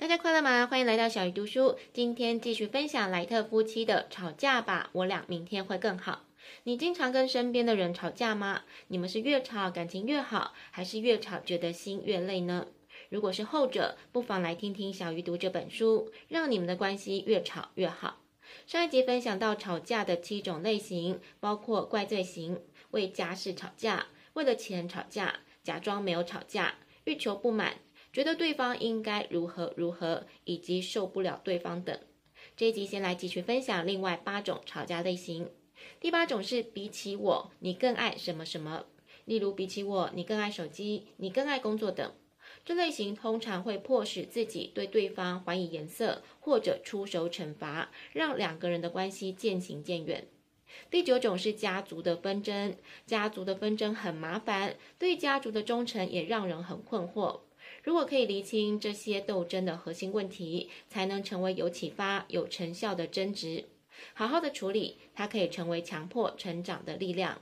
大家快乐吗？欢迎来到小鱼读书。今天继续分享莱特夫妻的吵架吧，我俩明天会更好。你经常跟身边的人吵架吗？你们是越吵感情越好，还是越吵觉得心越累呢？如果是后者，不妨来听听小鱼读这本书，让你们的关系越吵越好。上一集分享到吵架的七种类型，包括怪罪型、为家事吵架、为了钱吵架、假装没有吵架、欲求不满。觉得对方应该如何如何，以及受不了对方等。这一集先来继续分享另外八种吵架类型。第八种是比起我，你更爱什么什么，例如比起我，你更爱手机，你更爱工作等。这类型通常会迫使自己对对方还以颜色，或者出手惩罚，让两个人的关系渐行渐远。第九种是家族的纷争，家族的纷争很麻烦，对家族的忠诚也让人很困惑。如果可以厘清这些斗争的核心问题，才能成为有启发、有成效的争执。好好的处理，它可以成为强迫成长的力量。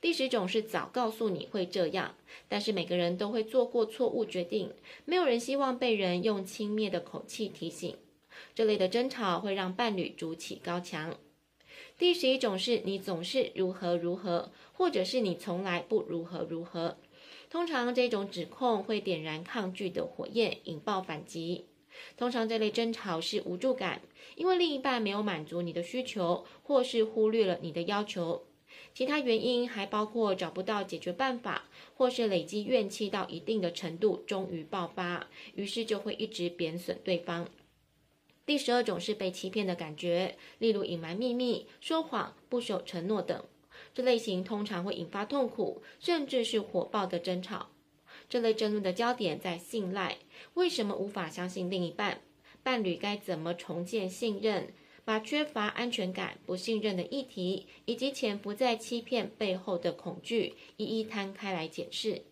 第十种是早告诉你会这样，但是每个人都会做过错误决定，没有人希望被人用轻蔑的口气提醒。这类的争吵会让伴侣筑起高墙。第十一种是你总是如何如何，或者是你从来不如何如何。通常这种指控会点燃抗拒的火焰，引爆反击。通常这类争吵是无助感，因为另一半没有满足你的需求，或是忽略了你的要求。其他原因还包括找不到解决办法，或是累积怨气到一定的程度，终于爆发，于是就会一直贬损对方。第十二种是被欺骗的感觉，例如隐瞒秘密、说谎、不守承诺等。这类型通常会引发痛苦，甚至是火爆的争吵。这类争论的焦点在信赖，为什么无法相信另一半？伴侣该怎么重建信任？把缺乏安全感、不信任的议题，以及潜伏在欺骗背后的恐惧，一一摊开来解释。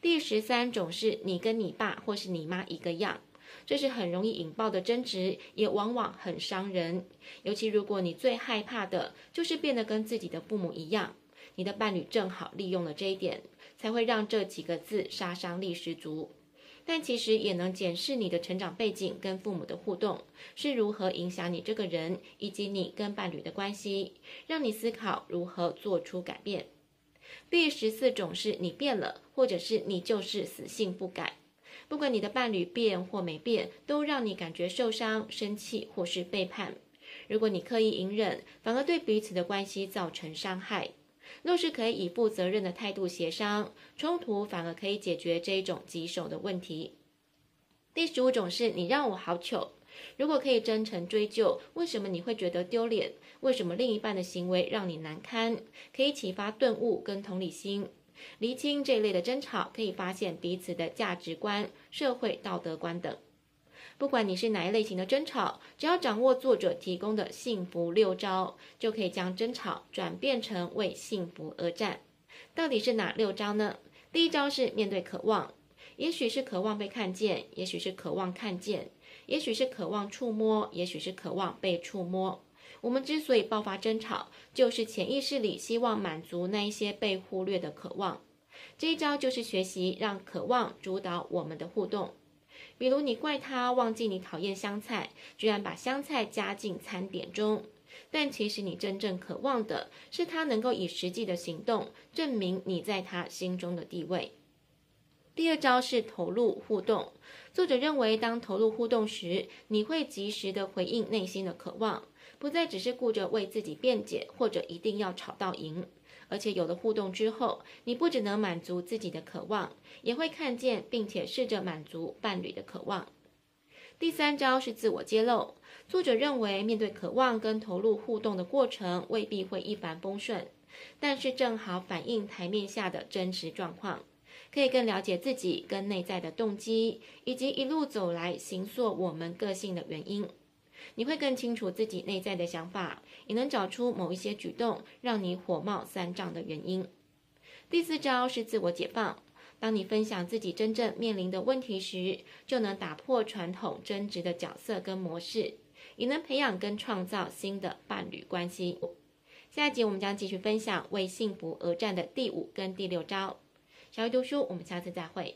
第十三种是你跟你爸或是你妈一个样。这是很容易引爆的争执，也往往很伤人。尤其如果你最害怕的就是变得跟自己的父母一样，你的伴侣正好利用了这一点，才会让这几个字杀伤力十足。但其实也能检视你的成长背景跟父母的互动是如何影响你这个人以及你跟伴侣的关系，让你思考如何做出改变。第十四种是你变了，或者是你就是死性不改。不管你的伴侣变或没变，都让你感觉受伤、生气或是背叛。如果你刻意隐忍，反而对彼此的关系造成伤害。若是可以以负责任的态度协商，冲突反而可以解决这一种棘手的问题。第十五种是你让我好糗。如果可以真诚追究，为什么你会觉得丢脸？为什么另一半的行为让你难堪？可以启发顿悟跟同理心。厘清这一类的争吵，可以发现彼此的价值观、社会道德观等。不管你是哪一类型的争吵，只要掌握作者提供的幸福六招，就可以将争吵转变成为幸福而战。到底是哪六招呢？第一招是面对渴望，也许是渴望被看见，也许是渴望看见，也许是渴望触摸，也许是渴望被触摸。我们之所以爆发争吵，就是潜意识里希望满足那一些被忽略的渴望。这一招就是学习让渴望主导我们的互动。比如你怪他忘记你讨厌香菜，居然把香菜加进餐点中，但其实你真正渴望的是他能够以实际的行动证明你在他心中的地位。第二招是投入互动。作者认为，当投入互动时，你会及时的回应内心的渴望，不再只是顾着为自己辩解，或者一定要吵到赢。而且有了互动之后，你不只能满足自己的渴望，也会看见并且试着满足伴侣的渴望。第三招是自我揭露。作者认为，面对渴望跟投入互动的过程未必会一帆风顺，但是正好反映台面下的真实状况。可以更了解自己跟内在的动机，以及一路走来形塑我们个性的原因。你会更清楚自己内在的想法，也能找出某一些举动让你火冒三丈的原因。第四招是自我解放。当你分享自己真正面临的问题时，就能打破传统争执的角色跟模式，也能培养跟创造新的伴侣关系。下一集我们将继续分享为幸福而战的第五跟第六招。小鱼读书，我们下次再会。